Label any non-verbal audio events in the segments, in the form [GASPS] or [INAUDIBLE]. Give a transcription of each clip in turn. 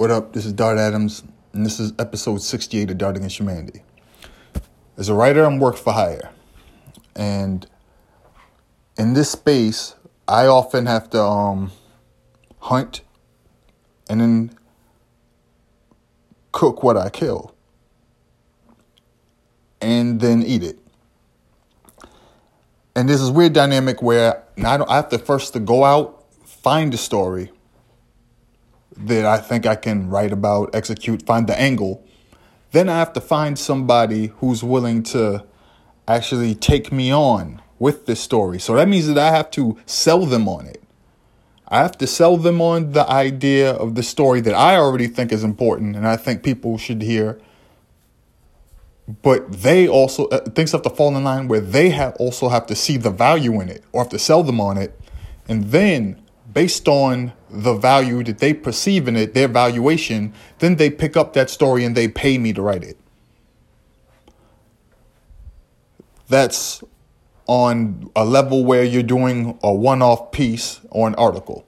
What up? This is Dart Adams, and this is episode 68 of Dart Against Humanity. As a writer, I'm work for hire. And in this space, I often have to um, hunt and then cook what I kill and then eat it. And there's this weird dynamic where I have to first to go out, find a story that I think I can write about, execute, find the angle. Then I have to find somebody who's willing to actually take me on with this story. So that means that I have to sell them on it. I have to sell them on the idea of the story that I already think is important and I think people should hear. But they also, uh, things have to fall in line where they have also have to see the value in it or have to sell them on it. And then, based on the value that they perceive in it, their valuation, then they pick up that story and they pay me to write it. That's on a level where you're doing a one off piece or an article.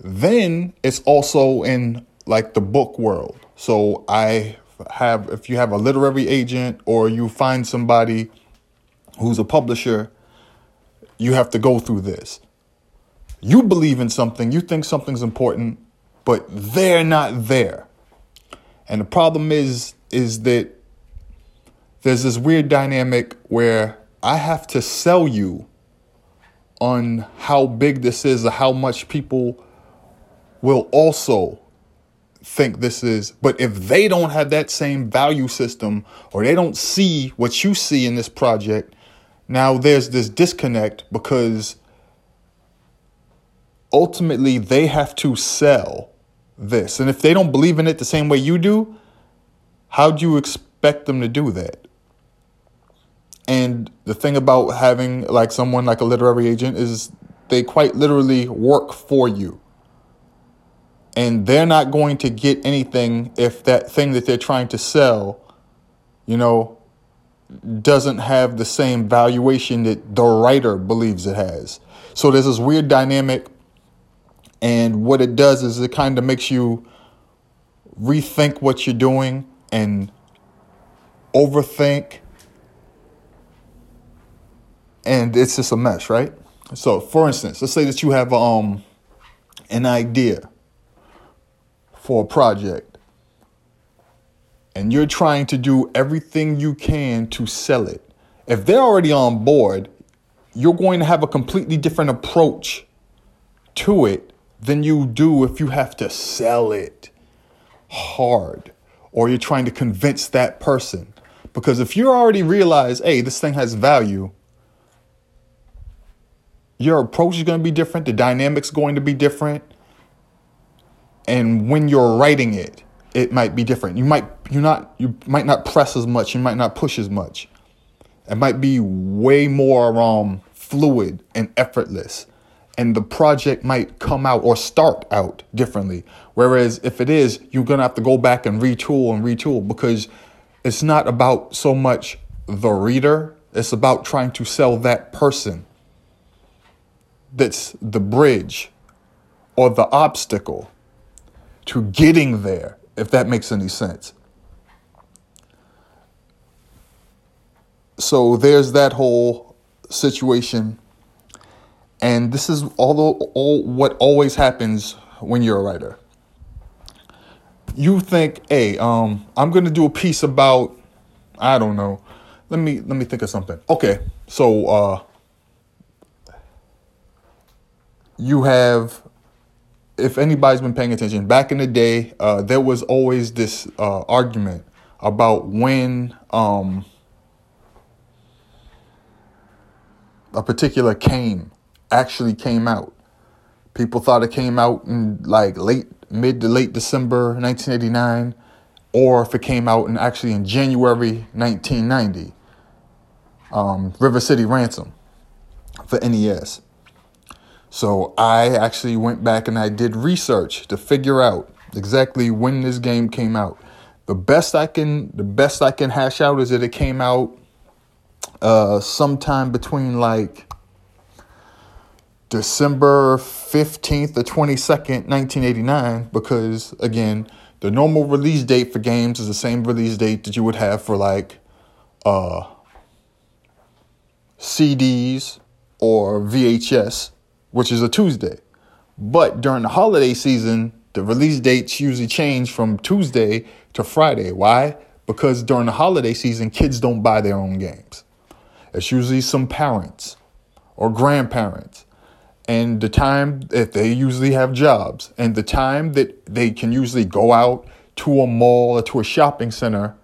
Then it's also in like the book world. So I have, if you have a literary agent or you find somebody who's a publisher, you have to go through this. You believe in something, you think something's important, but they're not there. And the problem is, is that there's this weird dynamic where I have to sell you on how big this is or how much people will also think this is. But if they don't have that same value system or they don't see what you see in this project, now there's this disconnect because ultimately they have to sell this. And if they don't believe in it the same way you do, how do you expect them to do that? And the thing about having like someone like a literary agent is they quite literally work for you. And they're not going to get anything if that thing that they're trying to sell, you know, doesn't have the same valuation that the writer believes it has. So there's this weird dynamic. And what it does is it kind of makes you rethink what you're doing and overthink and it's just a mess, right? So, for instance, let's say that you have um an idea for a project and you're trying to do everything you can to sell it. If they're already on board, you're going to have a completely different approach to it than you do if you have to sell it hard or you're trying to convince that person. Because if you already realize, hey, this thing has value, your approach is going to be different, the dynamics going to be different. And when you're writing it, it might be different. You might you not you might not press as much, you might not push as much. It might be way more um fluid and effortless. And the project might come out or start out differently. Whereas if it is, you're gonna have to go back and retool and retool because it's not about so much the reader, it's about trying to sell that person that's the bridge or the obstacle to getting there, if that makes any sense. So there's that whole situation. And this is although all what always happens when you're a writer. You think, hey, um, I'm gonna do a piece about, I don't know. Let me let me think of something. Okay, so uh you have, if anybody's been paying attention, back in the day, uh, there was always this uh, argument about when um, a particular came actually came out. People thought it came out in like late, mid to late December 1989, or if it came out in actually in January 1990. Um, River City Ransom for NES. So I actually went back and I did research to figure out exactly when this game came out. The best I can the best I can hash out is that it came out uh sometime between like December 15th to 22nd, 1989, because again, the normal release date for games is the same release date that you would have for like uh, CDs or VHS, which is a Tuesday. But during the holiday season, the release dates usually change from Tuesday to Friday. Why? Because during the holiday season, kids don't buy their own games. It's usually some parents or grandparents. And the time that they usually have jobs, and the time that they can usually go out to a mall or to a shopping center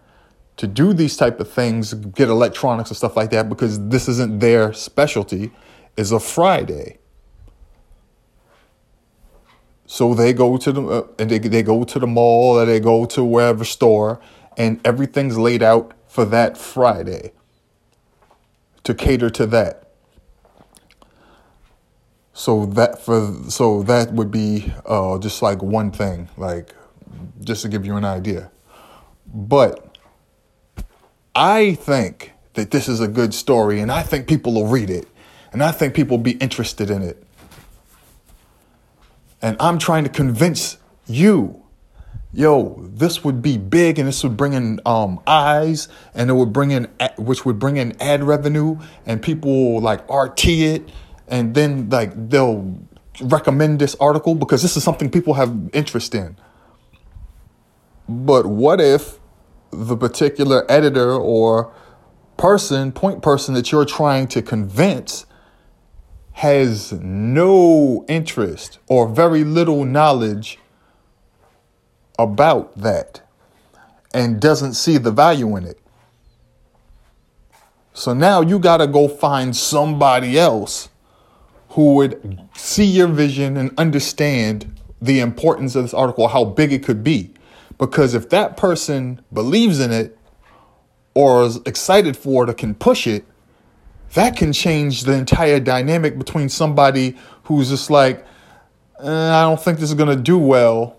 to do these type of things, get electronics and stuff like that, because this isn't their specialty, is a Friday. So they go to the uh, and they they go to the mall or they go to wherever store, and everything's laid out for that Friday. To cater to that. So that for so that would be uh, just like one thing, like just to give you an idea. But I think that this is a good story and I think people will read it and I think people will be interested in it. And I'm trying to convince you, yo, this would be big and this would bring in um, eyes and it would bring in, which would bring in ad revenue and people like RT it and then like they'll recommend this article because this is something people have interest in. But what if the particular editor or person, point person that you're trying to convince has no interest or very little knowledge about that and doesn't see the value in it. So now you got to go find somebody else who would see your vision and understand the importance of this article, how big it could be. Because if that person believes in it or is excited for it or can push it, that can change the entire dynamic between somebody who's just like, eh, I don't think this is going to do well.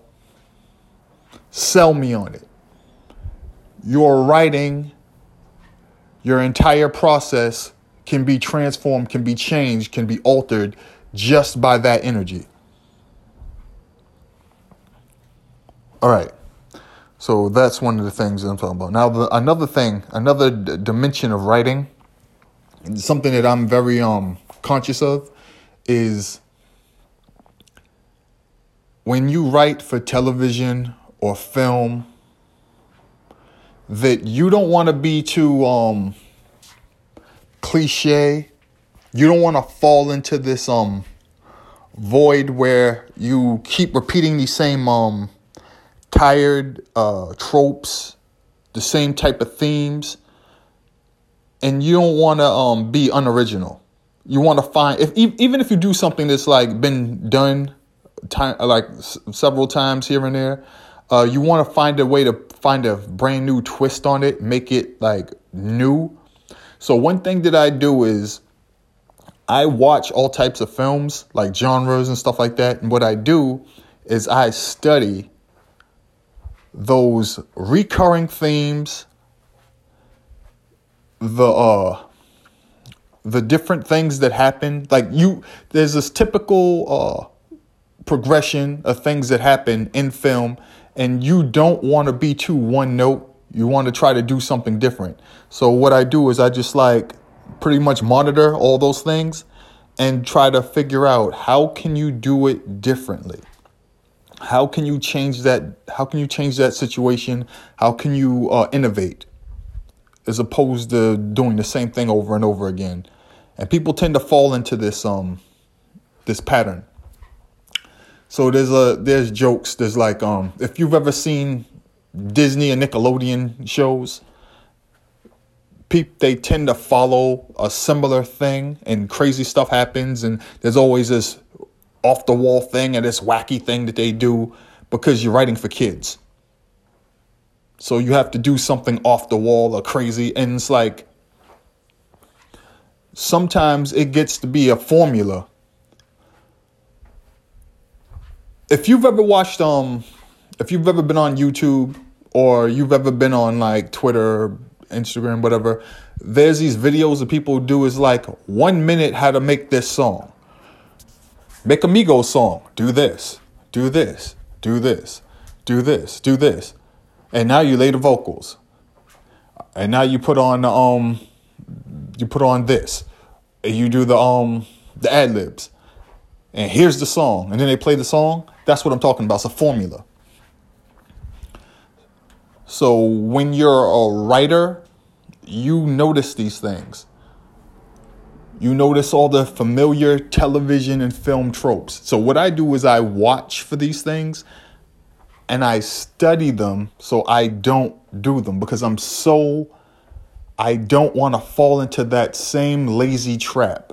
Sell me on it. Your writing, your entire process can be transformed, can be changed, can be altered just by that energy. All right. So that's one of the things that I'm talking about. Now, the, another thing, another d- dimension of writing, something that I'm very um conscious of, is when you write for television or film, that you don't want to be too um cliche. You don't want to fall into this um void where you keep repeating these same um tired uh, tropes, the same type of themes, and you don't want to um, be unoriginal. You want to find if even if you do something that's like been done time like s- several times here and there, uh, you want to find a way to find a brand new twist on it, make it like new. So one thing that I do is I watch all types of films, like genres and stuff like that. And what I do is I study those recurring themes, the uh the different things that happen. Like you there's this typical uh progression of things that happen in film and you don't want to be too one note. You want to try to do something different. So what I do is I just like pretty much monitor all those things and try to figure out how can you do it differently? How can you change that how can you change that situation? How can you uh, innovate? As opposed to doing the same thing over and over again. And people tend to fall into this um this pattern. So there's a there's jokes there's like um if you've ever seen disney and nickelodeon shows people they tend to follow a similar thing and crazy stuff happens and there's always this off the wall thing and this wacky thing that they do because you're writing for kids. So you have to do something off the wall or crazy. And it's like sometimes it gets to be a formula. If you've ever watched, um, if you've ever been on YouTube or you've ever been on like Twitter, Instagram, whatever, there's these videos that people do is like one minute how to make this song Make a Migos song. Do this. Do this. Do this. Do this. Do this. And now you lay the vocals. And now you put on the um you put on this. And you do the um the ad libs. And here's the song. And then they play the song. That's what I'm talking about. It's a formula. So when you're a writer, you notice these things. You notice all the familiar television and film tropes. So what I do is I watch for these things and I study them so I don't do them because I'm so I don't want to fall into that same lazy trap.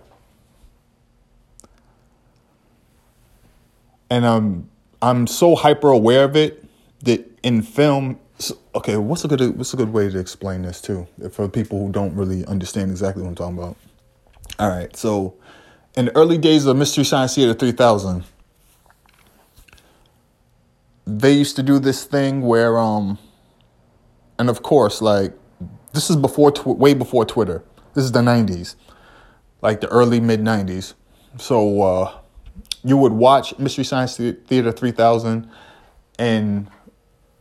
And I'm I'm so hyper aware of it that in film so, okay, what's a good what's a good way to explain this too for people who don't really understand exactly what I'm talking about? All right, so in the early days of Mystery Science Theater 3000, they used to do this thing where um, and of course, like this is before tw- way before Twitter. This is the 90s, like the early mid 90s. So uh, you would watch Mystery Science Theater 3000 and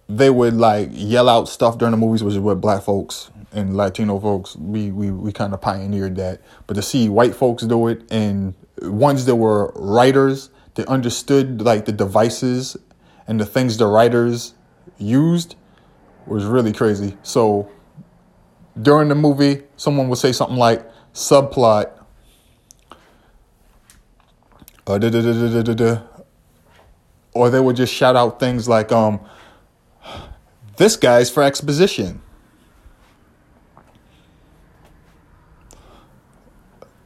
they would like yell out stuff during the movies, which is what black folks and Latino folks we we we kind of pioneered that. But to see white folks do it and ones that were writers that understood like the devices and the things the writers used was really crazy. So during the movie, someone would say something like subplot. Uh, or they would just shout out things like um this guy's for exposition.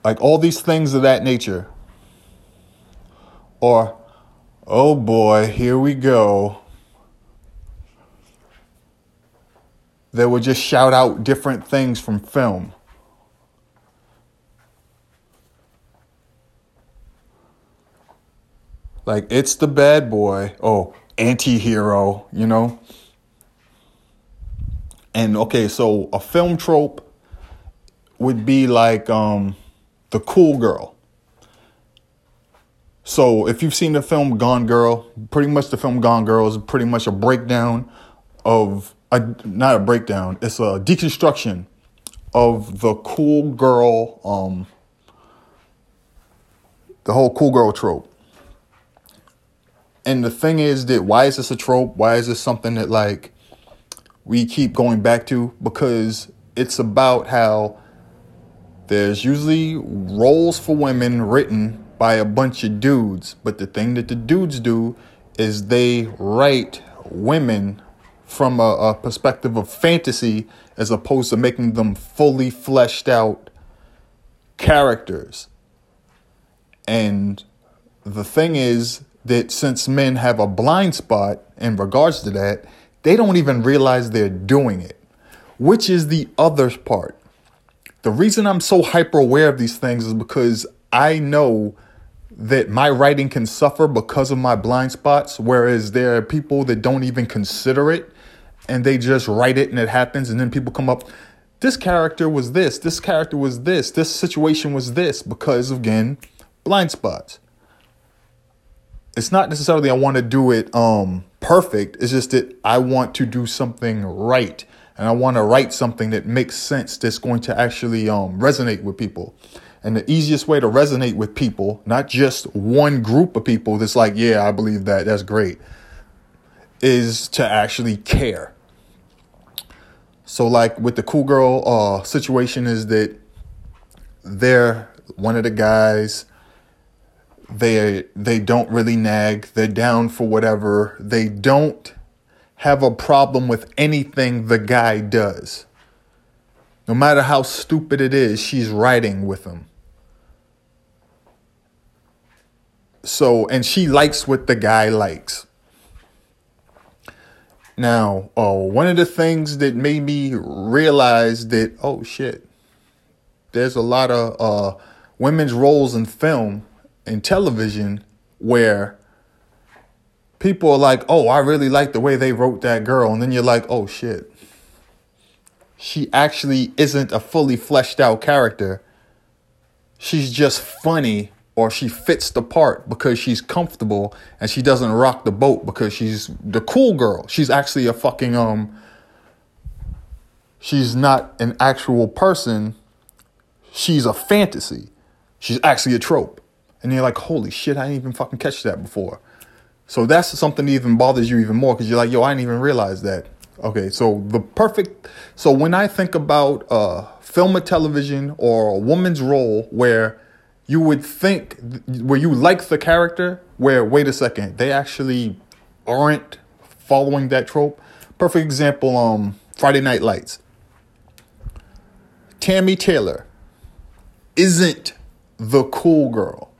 Like all these things of that nature. Or, oh boy, here we go. They would just shout out different things from film. Like, it's the bad boy. Oh, anti hero, you know? And okay, so a film trope would be like um, the cool girl. So if you've seen the film Gone Girl, pretty much the film Gone Girl is pretty much a breakdown of a, not a breakdown, it's a deconstruction of the cool girl, um, the whole cool girl trope. And the thing is that why is this a trope? Why is this something that like we keep going back to because it's about how there's usually roles for women written by a bunch of dudes, but the thing that the dudes do is they write women from a, a perspective of fantasy as opposed to making them fully fleshed out characters. And the thing is that since men have a blind spot in regards to that, they don't even realize they're doing it, which is the other part. The reason I'm so hyper aware of these things is because I know that my writing can suffer because of my blind spots, whereas there are people that don't even consider it and they just write it and it happens, and then people come up, this character was this, this character was this, this situation was this, because again, blind spots. It's not necessarily I want to do it um perfect. It's just that I want to do something right. And I want to write something that makes sense that's going to actually um, resonate with people. And the easiest way to resonate with people, not just one group of people that's like, yeah, I believe that, that's great, is to actually care. So, like with the cool girl uh, situation, is that they're one of the guys they they don't really nag. They're down for whatever. They don't have a problem with anything the guy does. No matter how stupid it is, she's riding with him. So, and she likes what the guy likes. Now, uh, one of the things that made me realize that, oh shit, there's a lot of uh, women's roles in film in television where people are like, oh, I really like the way they wrote that girl. And then you're like, oh shit. She actually isn't a fully fleshed out character. She's just funny or she fits the part because she's comfortable and she doesn't rock the boat because she's the cool girl. She's actually a fucking um she's not an actual person. She's a fantasy. She's actually a trope. And you're like, holy shit, I didn't even fucking catch that before. So that's something that even bothers you even more because you're like, yo, I didn't even realize that. Okay, so the perfect. So when I think about uh, film or television or a woman's role where you would think, where you like the character, where, wait a second, they actually aren't following that trope. Perfect example, um, Friday Night Lights. Tami Taylor isn't the cool girl.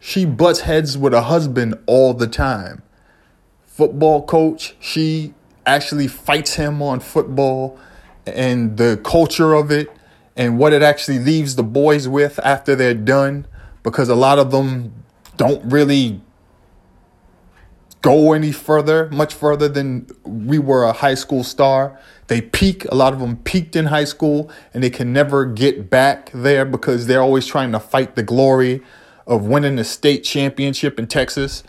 She butts heads with a husband all the time. Football coach, she actually fights him on football and the culture of it and what it actually leaves the boys with after they're done because a lot of them don't really go any further, much further than we were a high school star. They peak, a lot of them peaked in high school and they can never get back there because they're always trying to fight the glory of winning the state championship in Texas.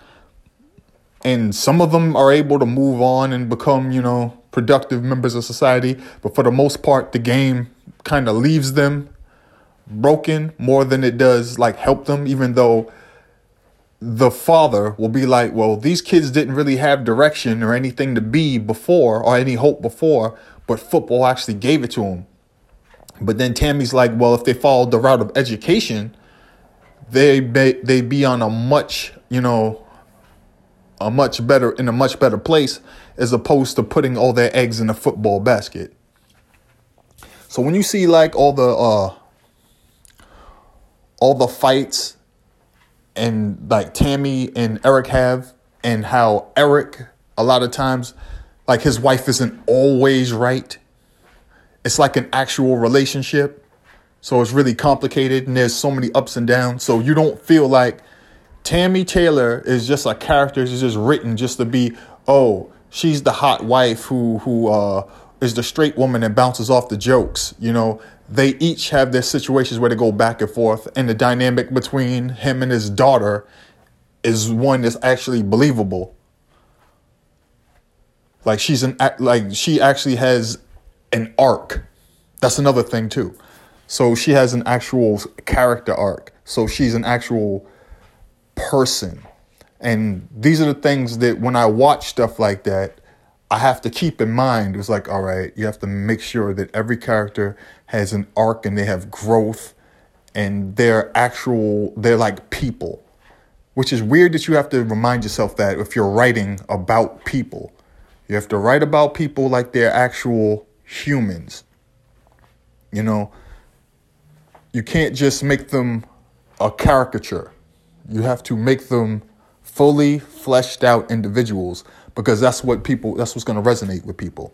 And some of them are able to move on and become, you know, productive members of society. But for the most part, the game kind of leaves them broken more than it does like help them, even though the father will be like, well, these kids didn't really have direction or anything to be before or any hope before, but football actually gave it to them. But then Tami's like, well, if they followed the route of education, they may, they be on a much you know a much better in a much better place as opposed to putting all their eggs in a football basket. So when you see like all the uh all the fights and like Tami and Eric have and how Eric a lot of times like his wife isn't always right. It's like an actual relationship so it's really complicated and there's so many ups and downs. So you don't feel like Tami Taylor is just a character, is just written just to be, oh, she's the hot wife who who uh, is the straight woman and bounces off the jokes. You know, they each have their situations where they go back and forth, and the dynamic between him and his daughter is one that's actually believable. Like she's an like she actually has an arc. That's another thing too. So she has an actual character arc. So she's an actual person. And these are the things that when I watch stuff like that, I have to keep in mind. It's like, all right, you have to make sure that every character has an arc and they have growth and they're actual, they're like people. Which is weird that you have to remind yourself that if you're writing about people. You have to write about people like they're actual humans. You know, you can't just make them a caricature. You have to make them fully fleshed out individuals because that's what people that's what's going to resonate with people.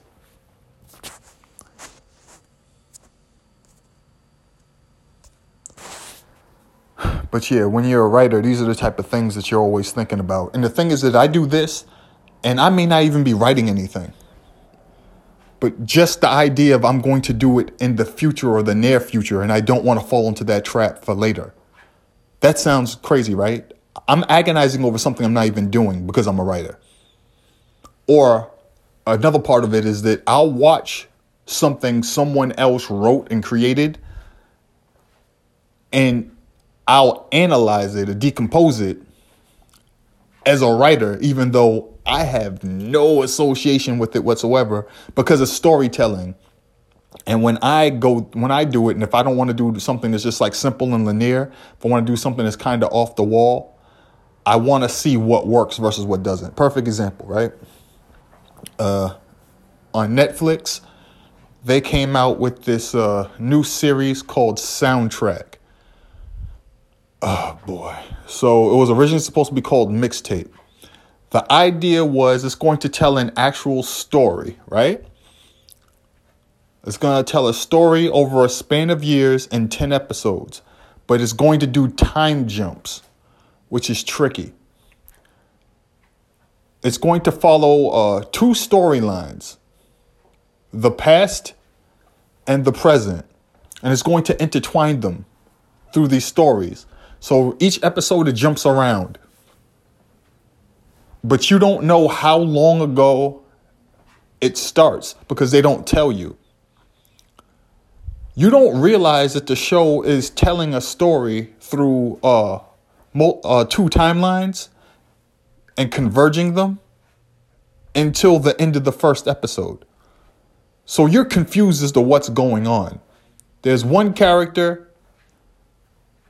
But yeah, when you're a writer, these are the type of things that you're always thinking about. And the thing is that I do this and I may not even be writing anything. But just the idea of I'm going to do it in the future or the near future, and I don't want to fall into that trap for later. That sounds crazy, right? I'm agonizing over something I'm not even doing because I'm a writer. Or another part of it is that I'll watch something someone else wrote and created, and I'll analyze it or decompose it as a writer, even though I have no association with it whatsoever because of storytelling. And when I go, when I do it, and if I don't want to do something that's just like simple and linear, if I want to do something that's kind of off the wall, I want to see what works versus what doesn't. Perfect example, right? Uh, on Netflix, they came out with this uh, new series called Soundtrack. Oh boy. So it was originally supposed to be called Mixtape. The idea was it's going to tell an actual story, right? It's going to tell a story over a span of years in 10 episodes, but it's going to do time jumps, which is tricky. It's going to follow uh, two storylines the past and the present, and it's going to intertwine them through these stories. So each episode it jumps around. But you don't know how long ago it starts because they don't tell you. You don't realize that the show is telling a story through uh, uh, two timelines and converging them until the end of the first episode. So you're confused as to what's going on. There's one character,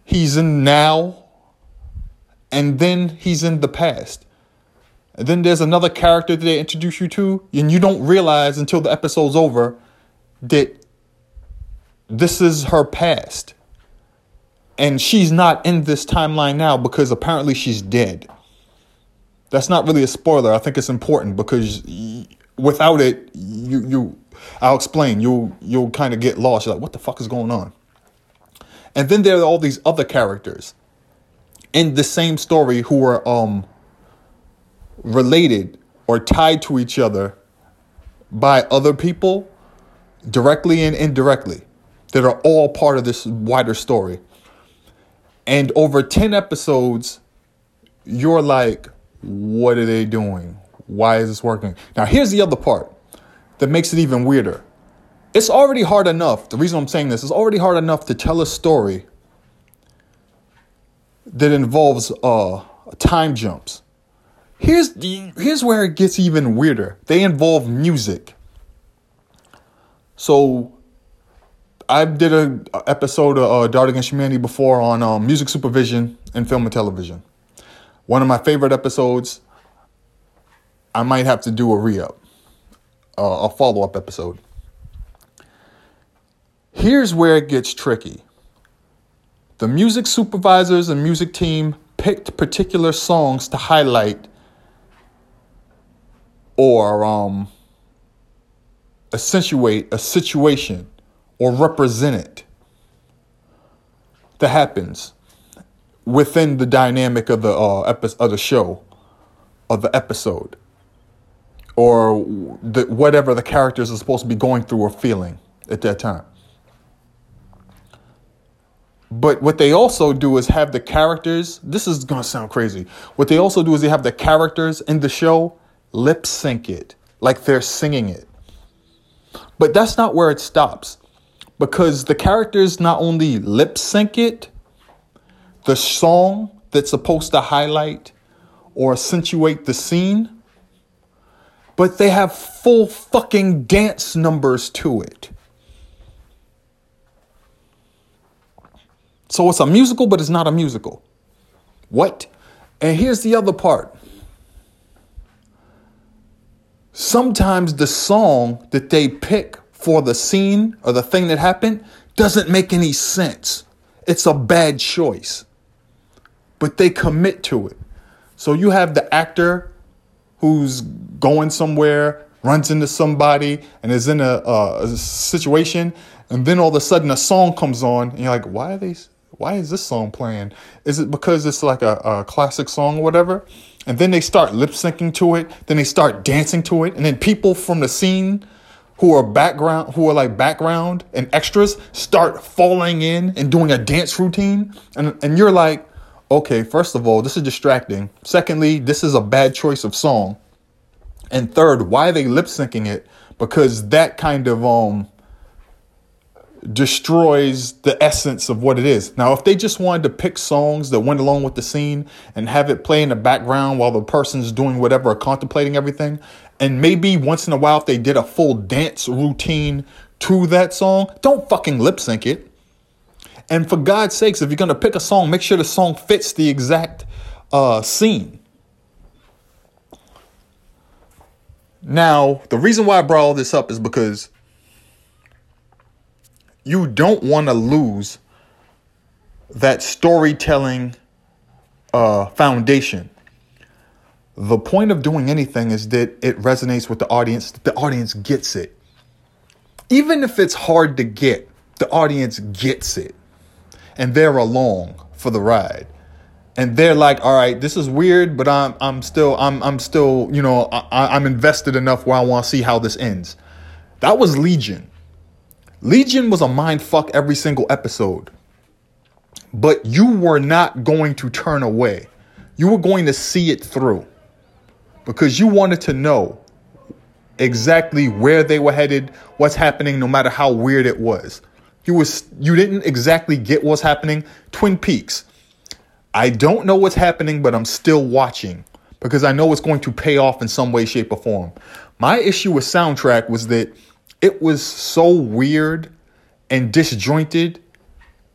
he's in now, and then he's in the past. And then there's another character that they introduce you to, and you don't realize until the episode's over that this is her past. And she's not in this timeline now because apparently she's dead. That's not really a spoiler. I think it's important because without it, you you I'll explain. You'll you'll kind of get lost. You're like, what the fuck is going on? And then there are all these other characters in the same story who are um related or tied to each other by other people directly and indirectly that are all part of this wider story. And over 10 episodes, you're like, what are they doing? Why is this working? Now, here's the other part that makes it even weirder. It's already hard enough. The reason I'm saying this is already hard enough to tell a story that involves uh, time jumps. Here's the, here's where it gets even weirder. They involve music. So I did an episode of uh, Dart Against Humanity before on um, music supervision in film and television. One of my favorite episodes. I might have to do a re up, uh, a follow up episode. Here's where it gets tricky. The music supervisors and music team picked particular songs to highlight or um, accentuate a situation or represent it that happens within the dynamic of the uh, epi- of the show, of the episode, or the, whatever the characters are supposed to be going through or feeling at that time. But what they also do is have the characters. This is gonna sound crazy. What they also do is they have the characters in the show lip sync it like they're singing it. But that's not where it stops because the characters not only lip sync it, the song that's supposed to highlight or accentuate the scene, but they have full fucking dance numbers to it. So it's a musical, but it's not a musical. What? And here's the other part. Sometimes the song that they pick for the scene or the thing that happened doesn't make any sense. It's a bad choice. But they commit to it. So you have the actor who's going somewhere, runs into somebody, and is in a, a situation, and then all of a sudden a song comes on, and you're like, why are they? Why is this song playing? Is it because it's like a, a classic song or whatever? And then they start lip syncing to it, then they start dancing to it, and then people from the scene who are background who are like background and extras start falling in and doing a dance routine. And and you're like okay first of all this is distracting. Secondly this is a bad choice of song. And third why are they lip syncing it? Because that kind of um destroys the essence of what it is. Now, if they just wanted to pick songs that went along with the scene and have it play in the background while the person's doing whatever or contemplating everything, and maybe once in a while, if they did a full dance routine to that song, don't fucking lip sync it. And for God's sakes, if you're gonna pick a song, make sure the song fits the exact uh, scene. Now, the reason why I brought all this up is because you don't want to lose that storytelling uh, foundation the point of doing anything is that it resonates with the audience, the audience gets it. Even if it's hard to get, the audience gets it. And they're along for the ride. And they're like, all right, this is weird, but I'm I'm still I'm I'm still, you know, I, I'm invested enough where I want to see how this ends. That was Legion. Legion was a mind fuck every single episode. but you were not going to turn away. You were going to see it through because you wanted to know exactly where they were headed, what's happening, no matter how weird it was. You was you didn't exactly get what's happening. Twin Peaks. I don't know what's happening, but I'm still watching because I know it's going to pay off in some way, shape, or form. My issue with soundtrack was that it was so weird and disjointed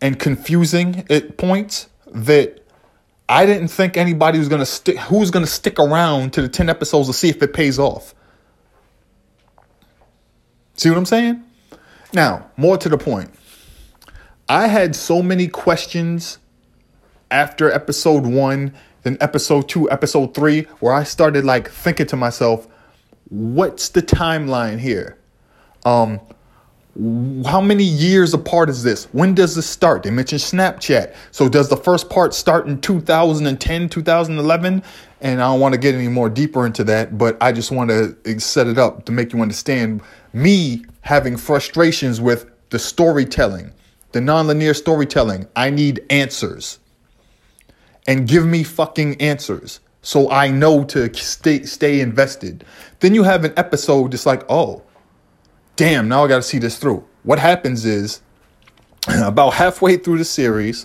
and confusing at points that I didn't think anybody was gonna stick who's gonna stick around to the 10 episodes to see if it pays off. See what I'm saying? Now, more to the point. I had so many questions after episode one, then episode two, episode three, where I started like thinking to myself, what's the timeline here? Um, how many years apart is this? When does this start? They mentioned Snapchat. So does the first part start in 2010, 2011? And I don't want to get any more deeper into that, but I just want to set it up to make you understand me having frustrations with the storytelling, the nonlinear storytelling. I need answers. And give me fucking answers so I know to stay stay invested. Then you have an episode that's like, "Oh, damn, now I got to see this through. What happens is [CLEARS THROAT] about halfway through the series,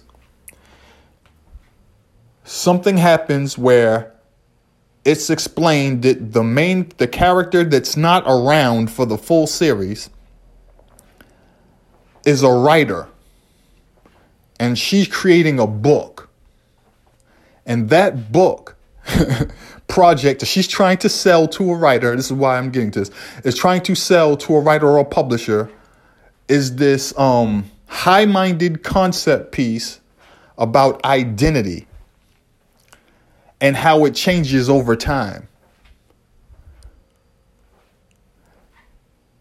something happens where it's explained that the main the character that's not around for the full series is a writer and she's creating a book and that book [LAUGHS] project that she's trying to sell to a writer, this is why I'm getting to this, is trying to sell to a writer or a publisher is this um, high minded concept piece about identity and how it changes over time.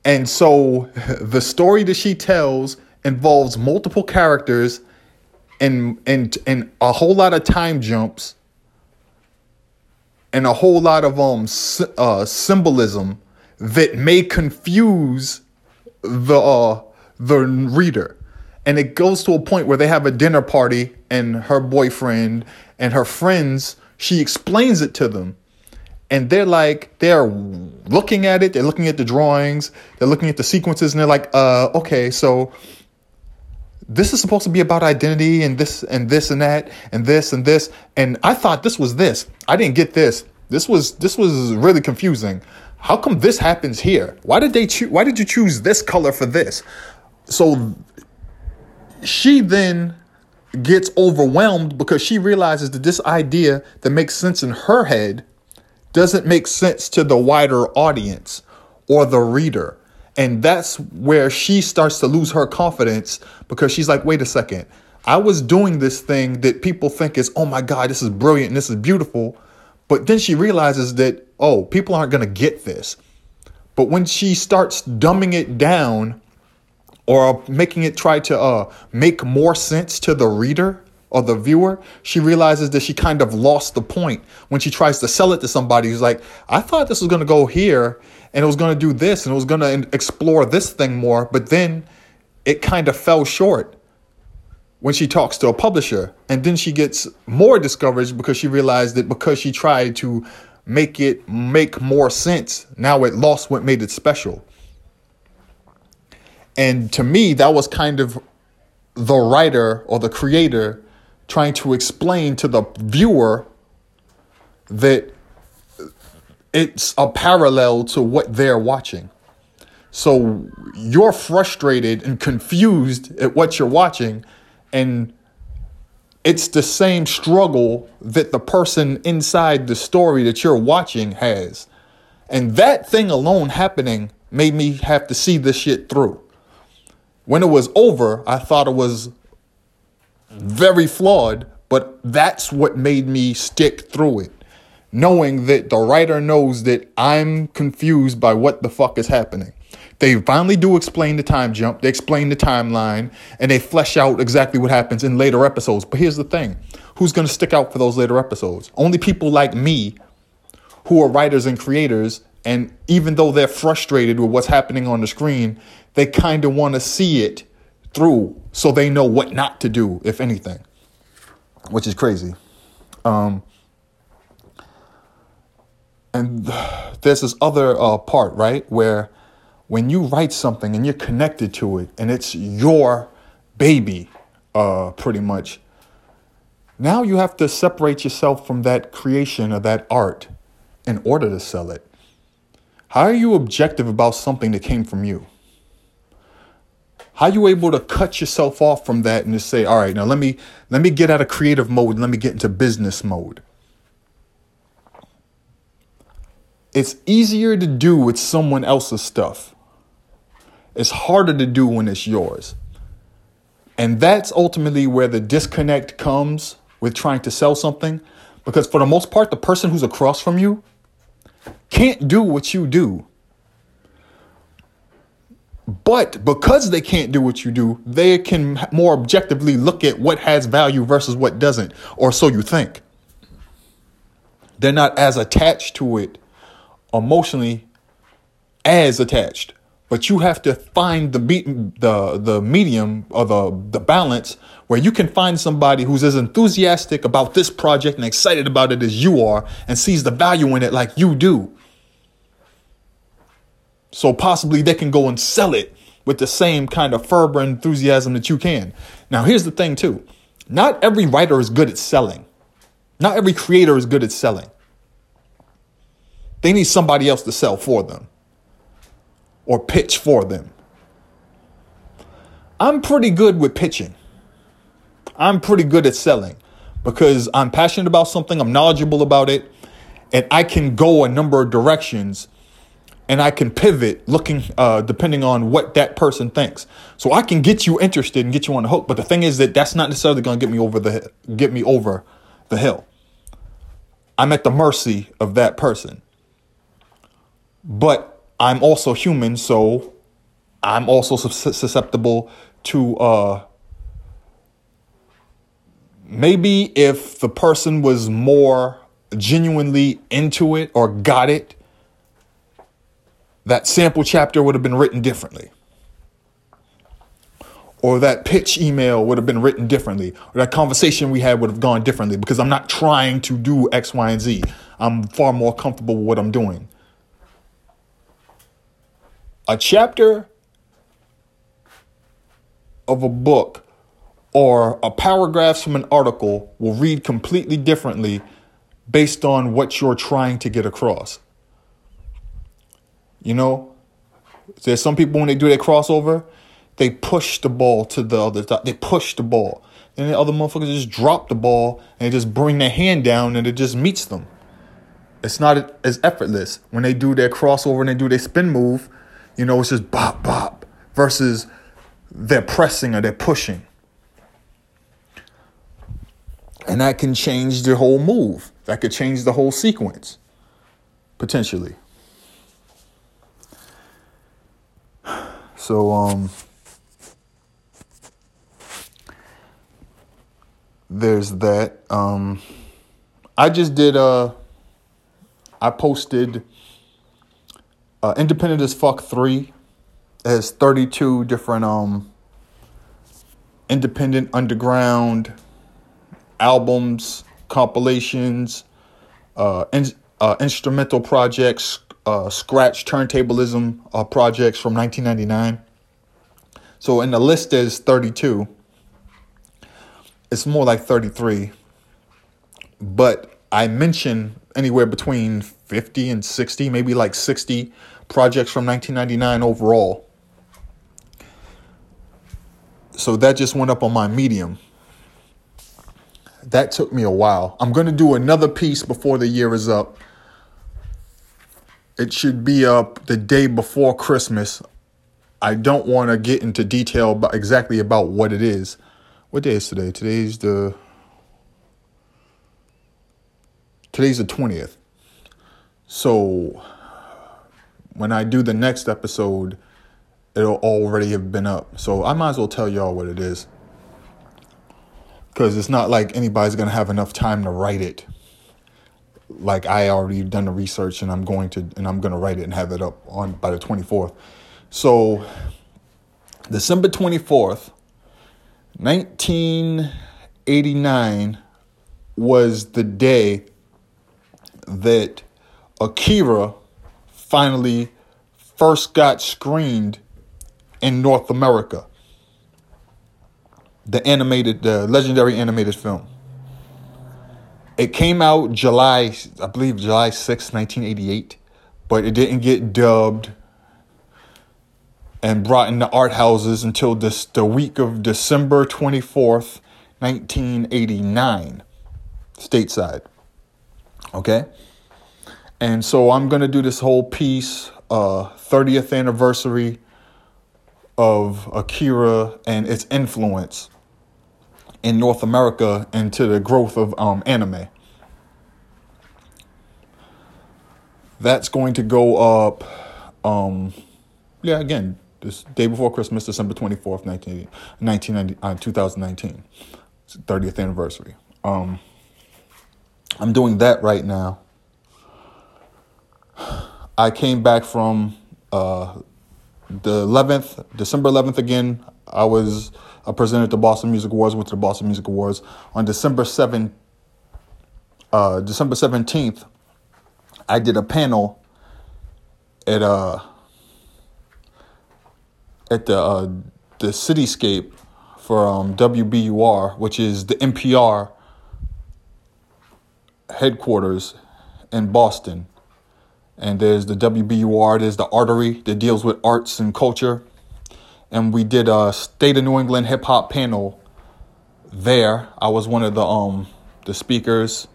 And so [LAUGHS] the story that she tells involves multiple characters and and and a whole lot of time jumps and a whole lot of um uh, symbolism that may confuse the uh, the reader. And it goes to a point where they have a dinner party and her boyfriend and her friends, she explains it to them. And they're like, they're looking at it, they're looking at the drawings, they're looking at the sequences, and they're like, uh, okay, so this is supposed to be about identity and this and this and that and this and this. And i thought this was this. I didn't get this. This was this was really confusing. How come this happens here? Why did they choose why did you choose this color for this? So she then gets overwhelmed because she realizes that this idea that makes sense in her head doesn't make sense to the wider audience or the reader and that's where she starts to lose her confidence because she's like, wait a second. I was doing this thing that people think is, oh my God, this is brilliant and this is beautiful. But then she realizes that, oh, people aren't going to get this. But when she starts dumbing it down or making it try to uh, make more sense to the reader or the viewer, she realizes that she kind of lost the point when she tries to sell it to somebody who's like, I thought this was going to go here and it was going to do this and it was going to explore this thing more, but then it kind of fell short when she talks to a publisher. And then she gets more discouraged because she realized that because she tried to make it make more sense, now it lost what made it special. And to me, that was kind of the writer or the creator trying to explain to the viewer that it's a parallel to what they're watching. So you're frustrated and confused at what you're watching, and it's the same struggle that the person inside the story that you're watching has. And that thing alone happening made me have to see this shit through. When it was over, I thought it was very flawed, but that's what made me stick through it knowing that the writer knows that I'm confused by what the fuck is happening. They finally do explain the time jump, they explain the timeline, and they flesh out exactly what happens in later episodes. But here's the thing who's to stick out for those later episodes? Only people like me who are writers and creators. And even though they're frustrated with what's happening on the screen, they kind of want to see it through so they know what not to do, if anything. which is crazy. Um, and there's this other uh, part, right, where when you write something and you're connected to it and it's your baby, uh, pretty much, now you have to separate yourself from that creation or that art in order to sell it. How are you objective about something that came from you? How are you able to cut yourself off from that and just say, all right, now let me let me get out of creative mode and let me get into business mode? It's easier to do with someone else's stuff. It's harder to do when it's yours. And that's ultimately where the disconnect comes with trying to sell something. Because for the most part, the person who's across from you can't do what you do. But because they can't do what you do, they can more objectively look at what has value versus what doesn't, or so you think. They're not as attached to it emotionally as attached. But you have to find the beat, the the medium or the the balance where you can find somebody who's as enthusiastic about this project and excited about it as you are and sees the value in it like you do. So possibly they can go and sell it with the same kind of fervor and enthusiasm that you can. Now here's the thing too. Not every writer is good at selling. Not every creator is good at selling. They need somebody else to sell for them or pitch for them. I'm pretty good with pitching. I'm pretty good at selling because I'm passionate about something, I'm knowledgeable about it, and I can go a number of directions and I can pivot looking uh, depending on what that person thinks. So I can get you interested and get you on the hook. But the thing is that that's not necessarily going to get me over the get me over the hill. I'm at the mercy of that person. But I'm also human, so I'm also susceptible to uh, maybe if the person was more genuinely into it or got it, that sample chapter would have been written differently. Or that pitch email would have been written differently. Or that conversation we had would have gone differently because I'm not trying to do X, Y, and Z. I'm far more comfortable with what I'm doing a chapter of a book or a paragraphs from an article will read completely differently based on what you're trying to get across. You know, there's some people when they do their crossover, they push the ball to the other side. They push the ball. And the other motherfuckers just drop the ball and they just bring their hand down and it just meets them. It's not as effortless. When they do their crossover and they do their spin move, you know, it's just bop, bop versus they're pressing or they're pushing. And that can change the whole move. That could change the whole sequence, potentially. So, um, there's that. Um, I just did, uh, I posted uh, Independent as Fuck 3 has 32 different um independent underground albums, compilations, uh, in, uh, instrumental projects, uh, scratch turntablism uh, projects from 1999. So in the list there's 32. It's more like 33. But I mention anywhere between 50 and 60, maybe like 60 projects from 1999 overall. So that just went up on my medium. That took me a while. I'm going to do another piece before the year is up. It should be up the day before Christmas. I don't want to get into detail about exactly about what it is. What day is today? Today's the Today's the 20th. So when I do the next episode, it'll already have been up. So I might as well tell y'all what it is. Because it's not like anybody's going to have enough time to write it. Like I already done the research and I'm going to and I'm going to write it and have it up on by the 24th. So December 24th, 1989, was the day that Akira finally first got screened in North America. The animated, the legendary animated film. It came out July, I believe July 6, 1988, but it didn't get dubbed and brought into art houses until this the week of December 24th, 1989, stateside. Okay? And so I'm going to do this whole piece, uh, 30th anniversary of Akira and its influence in North America into the growth of um, anime. That's going to go up, um, yeah, again, this day before Christmas, December 24th, 19, 1990, uh, 2019. 30th anniversary. Um, I'm doing that right now. I came back from uh, the 11th, December 11th again. I was I presented the Boston Music Awards, went to the Boston Music Awards on December 7th. Uh, December 17th, I did a panel at uh at the uh, the CitySpace for um, WBUR, which is the NPR headquarters in Boston. And there's the WBUR, there's the Artery that deals with arts and culture and we did a State of New England hip hop panel there. I was one of the um the speakers.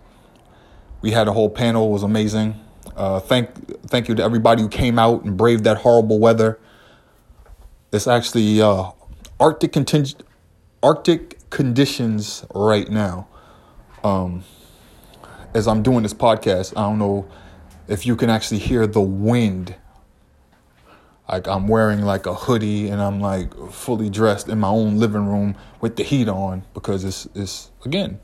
We had a whole panel. It was amazing. Uh, thank thank you to everybody who came out and braved that horrible weather. It's actually uh, Arctic conting- Arctic conditions right now. Um, as I'm doing this podcast, I don't know if you can actually hear the wind like I'm wearing like a hoodie and I'm like fully dressed in my own living room with the heat on because it's it's again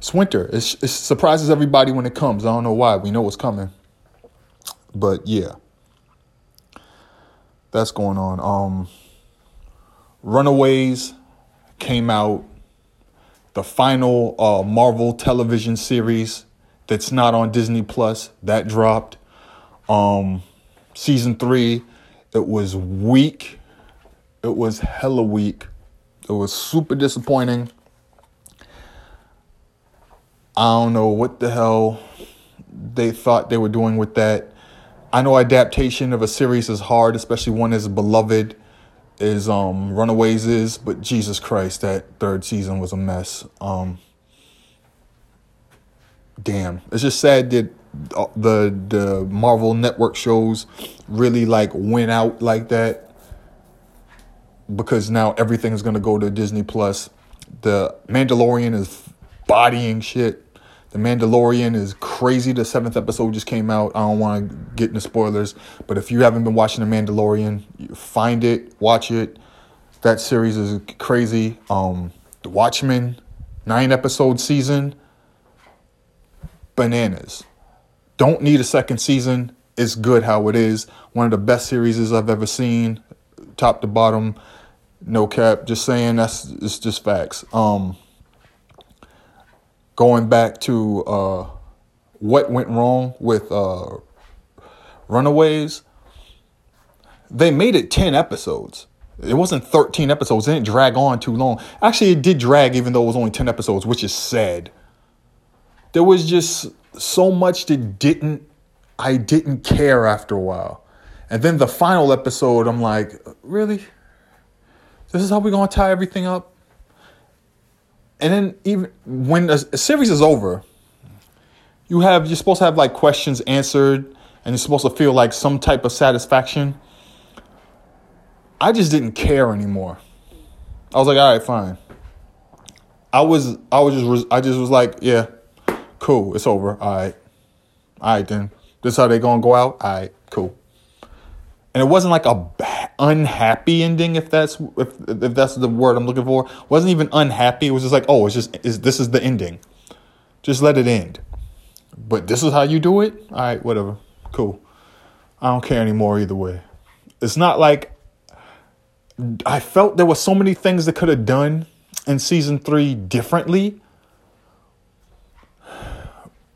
it's winter. It's, it surprises everybody when it comes. I don't know why. We know it's coming, but yeah, that's going on. Um, Runaways came out. The final uh, Marvel television series that's not on Disney Plus that dropped. Um, season three it was weak. It was hella weak. It was super disappointing. I don't know what the hell they thought they were doing with that. I know adaptation of a series is hard, especially one as beloved as um, Runaways is, but Jesus Christ, that third season was a mess. Um, damn, it's just sad that the the Marvel Network shows really like went out like that because now everything is going to go to Disney Plus. The Mandalorian is bodying shit. The Mandalorian is crazy. The seventh episode just came out. I don't want to get into spoilers, but if you haven't been watching The Mandalorian, find it, watch it. That series is crazy. Um, The Watchmen, nine episode season, bananas. Don't need a second season. It's good how it is. One of the best series I've ever seen, top to bottom. No cap. Just saying that's it's just facts. Um, going back to uh, what went wrong with uh, Runaways, they made it 10 episodes. It wasn't 13 episodes. It didn't drag on too long. Actually, it did drag even though it was only 10 episodes, which is sad. There was just so much that didn't I didn't care after a while. And then the final episode, I'm like, really? This is how we're gonna tie everything up? And then even when a, a series is over, you have you're supposed to have like questions answered and you're supposed to feel like some type of satisfaction. I just didn't care anymore. I was like, all right, fine. I was I was just I just was like, yeah, Cool, it's over. All right. All right, then. This how they gonna go out? All right, cool. And it wasn't like a unhappy ending, if that's if if that's the word I'm looking for. It wasn't even unhappy. It was just like, oh, it's just is this is the ending. Just let it end. But this is how you do it. All right, whatever. Cool. I don't care anymore either way. It's not like I felt there were so many things that could have done in season three differently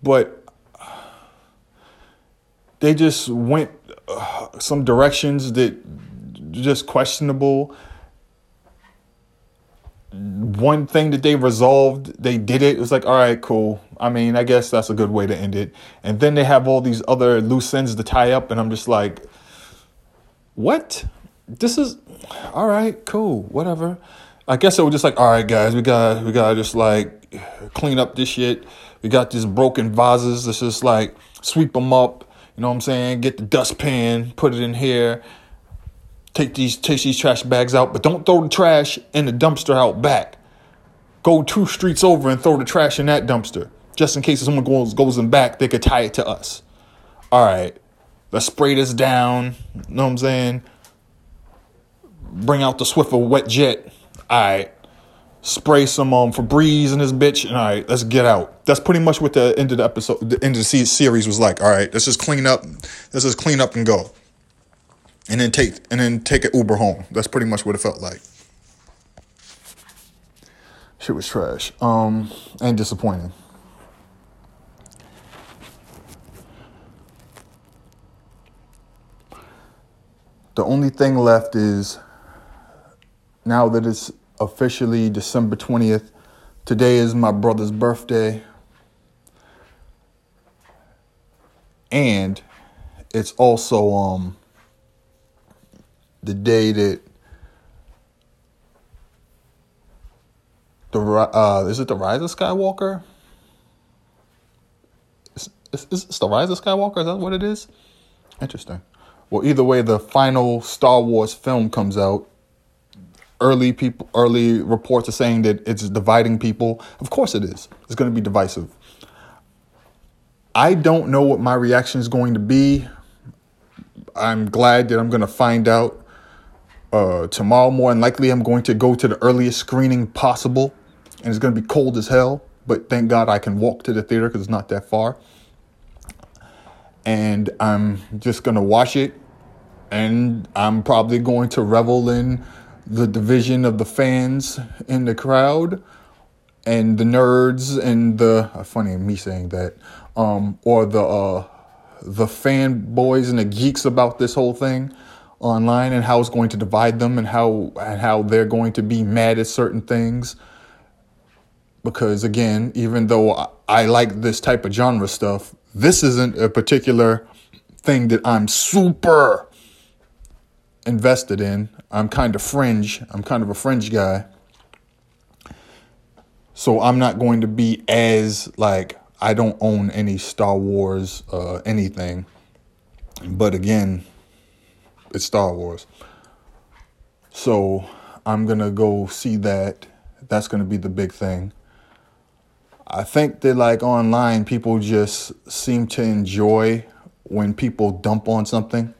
but they just went uh, some directions that just questionable. One thing that they resolved, they did it. It was like, all right, cool. I mean, I guess that's a good way to end it. And then they have all these other loose ends to tie up, and I'm just like, what? This is all right, cool, whatever. I guess it was just like, all right, guys, we got we gotta just like clean up this shit. We got these broken vases. Let's just like sweep them up. You know what I'm saying? Get the dustpan, put it in here. Take these take these trash bags out, but don't throw the trash in the dumpster out back. Go two streets over and throw the trash in that dumpster, just in case someone goes goes in back. They could tie it to us. All right, let's spray this down. You know what I'm saying? Bring out the Swiffer wet jet all right, spray some um Febreze in this bitch, and all right, let's get out. That's pretty much what the end of the episode, the end of the series was like. All right, let's just clean up, let's just clean up and go, and then take and then take an Uber home. That's pretty much what it felt like. Shit was trash, um, and disappointing. The only thing left is now that it's officially December 20th, today is my brother's birthday. And it's also um the day that the uh is it the Rise of Skywalker? Is, is, is the Rise of Skywalker? Is that what it is? Interesting. Well, either way, the final Star Wars film comes out early people early reports are saying that it's dividing people. Of course it is. It's going to be divisive. I don't know what my reaction is going to be. I'm glad that I'm going to find out uh, tomorrow. More than likely, I'm going to go to the earliest screening possible, and it's going to be cold as hell. But thank God I can walk to the theater because it's not that far. And I'm just going to watch it, and I'm probably going to revel in the division of the fans in the crowd and the nerds and the uh, funny me saying that um, or the uh, the fanboys and the geeks about this whole thing online and how it's going to divide them and how and how they're going to be mad at certain things. Because again even though I like this type of genre stuff this isn't a particular thing that I'm super invested in. I'm kind of fringe. I'm kind of a fringe guy. So I'm not going to be as like I don't own any Star Wars uh, anything. But again, it's Star Wars. So I'm going to go see that. That's going to be the big thing. I think that like online people just seem to enjoy when people dump on something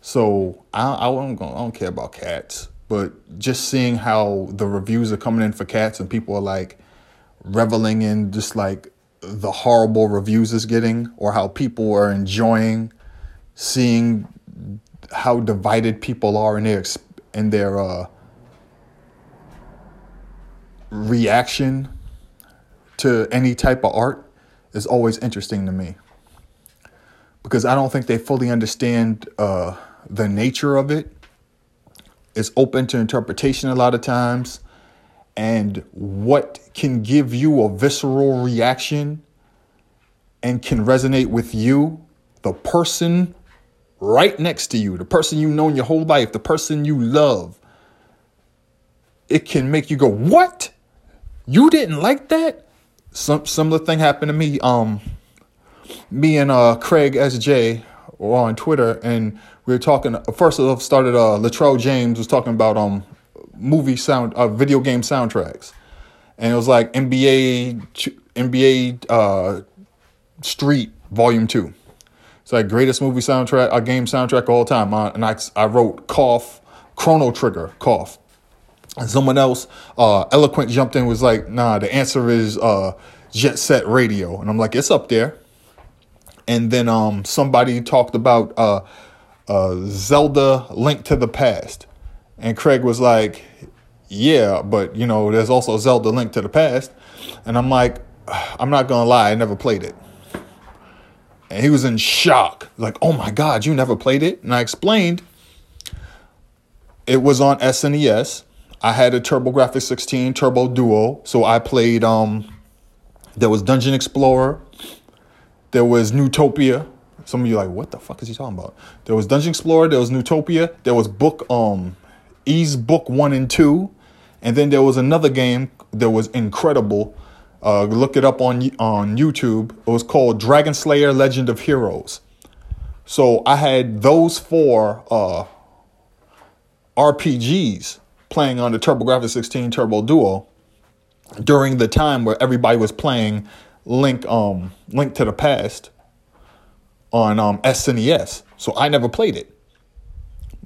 so I, I, don't, I don't care about cats, but just seeing how the reviews are coming in for cats and people are like reveling in just like the horrible reviews it's getting or how people are enjoying seeing how divided people are in their in their uh, reaction to any type of art is always interesting to me. Because I don't think they fully understand uh, the nature of it. It's open to interpretation a lot of times. And what can give you a visceral reaction and can resonate with you, the person right next to you, the person you've known your whole life, the person you love, it can make you go, What? You didn't like that? Some similar thing happened to me. Um, me and uh Craig SJ were on Twitter and we were talking. First off, started uh, Latrell James was talking about um movie sound, uh, video game soundtracks, and it was like NBA NBA uh, Street Volume Two. It's like greatest movie soundtrack, a uh, game soundtrack of all time. And I I wrote cough Chrono Trigger cough. And someone else, uh, eloquent, jumped in was like, nah, the answer is uh, Jet Set Radio, and I'm like, it's up there. And then um, somebody talked about uh, uh, Zelda Link to the Past. And Craig was like, yeah, but you know, there's also Zelda Link to the Past. And I'm like, I'm not gonna lie, I never played it. And he was in shock. Like, oh my God, you never played it? And I explained it was on SNES. I had a TurboGrafx 16 Turbo Duo. So I played um there was Dungeon Explorer. There was Neutopia. Some of you like, what the fuck is he talking about? There was Dungeon Explorer, there was Neutopia, there was book um Ys book one and two, and then there was another game that was incredible. Uh, look it up on on YouTube. It was called Dragon Slayer: Legend of Heroes. So I had those four uh, RPGs playing on the TurboGrafx 16 Turbo Duo during the time where everybody was playing Link um Link to the Past on um SNES. So I never played it.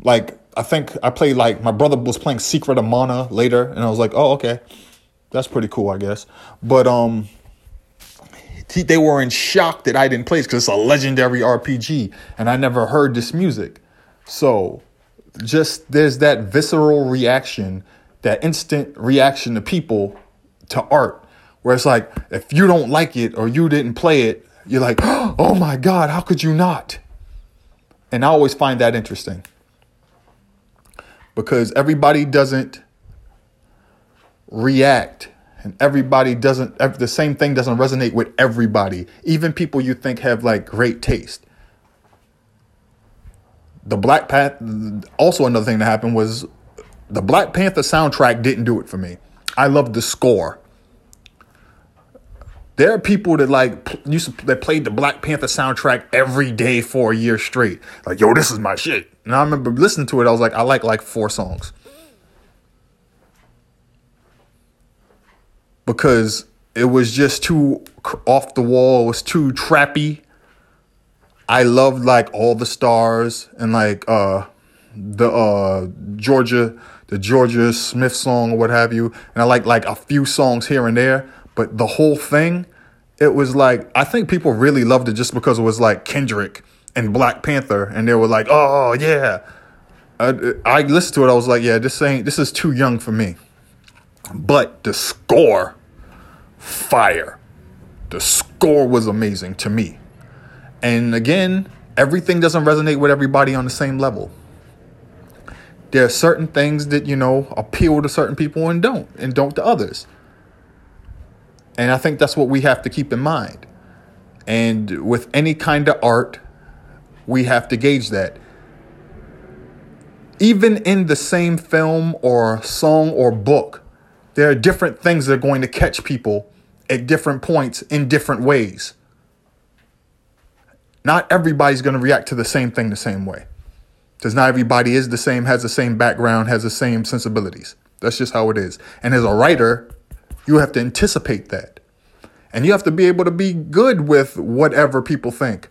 Like I think I played like my brother was playing Secret of Mana later, and I was like, oh okay, that's pretty cool, I guess. But um, he, they were in shock that I didn't play it because it's a legendary RPG, and I never heard this music. So just there's that visceral reaction, that instant reaction to people to art, where it's like if you don't like it or you didn't play it, you're like, [GASPS] oh my god, how could you not? And I always find that interesting. Because everybody doesn't react and everybody doesn't the same thing doesn't resonate with everybody. Even people you think have like great taste. The black panther also another thing that happened was the black panther soundtrack didn't do it for me. I loved the score there are people that like used to, that played the black panther soundtrack every day for a year straight like yo this is my shit and I remember listening to it. I was like, I like like four songs because it was just too off the wall. It was too trappy. I loved like all the stars and like uh the uh Jorja the Jorja Smith song or what have you. And I like like a few songs here and there, but the whole thing, it was like I think people really loved it just because it was like Kendrick and Black Panther, and they were like, "Oh yeah." I, I listened to it. I was like, "Yeah, this ain't. This is too young for me." But the score, fire. The score was amazing to me. And again, everything doesn't resonate with everybody on the same level. There are certain things that, you know, appeal to certain people and don't, and don't to others. And I think that's what we have to keep in mind. And with any kind of art, we have to gauge that. Even in the same film or song or book, there are different things that are going to catch people at different points in different ways. Not everybody's going to react to the same thing the same way. Because not everybody is the same, has the same background, has the same sensibilities. That's just how it is. And as a writer, you have to anticipate that. And you have to be able to be good with whatever people think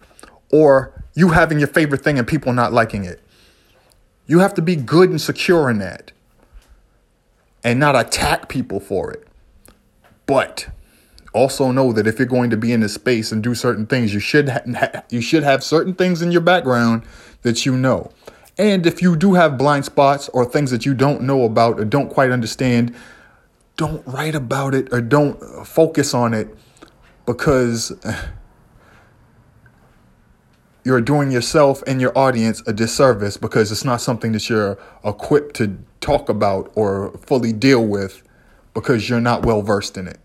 or you having your favorite thing and people not liking it. You have to be good and secure in that and not attack people for it. But also know that if you're going to be in this space and do certain things, you should ha- you should have certain things in your background that you know. And if you do have blind spots or things that you don't know about or don't quite understand, don't write about it or don't uh, focus on it because [LAUGHS] you're doing yourself and your audience a disservice because it's not something that you're equipped to talk about or fully deal with because you're not well versed in it.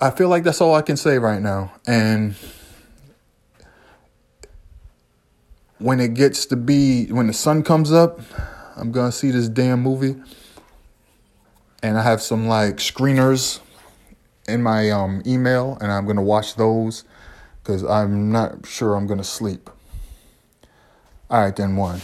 I feel like that's all I can say right now. And when it gets to be, when the sun comes up, I'm to see this damn movie. And I have some like screeners in my um, email, and I'm to watch those because I'm not sure I'm to sleep. All right, then one.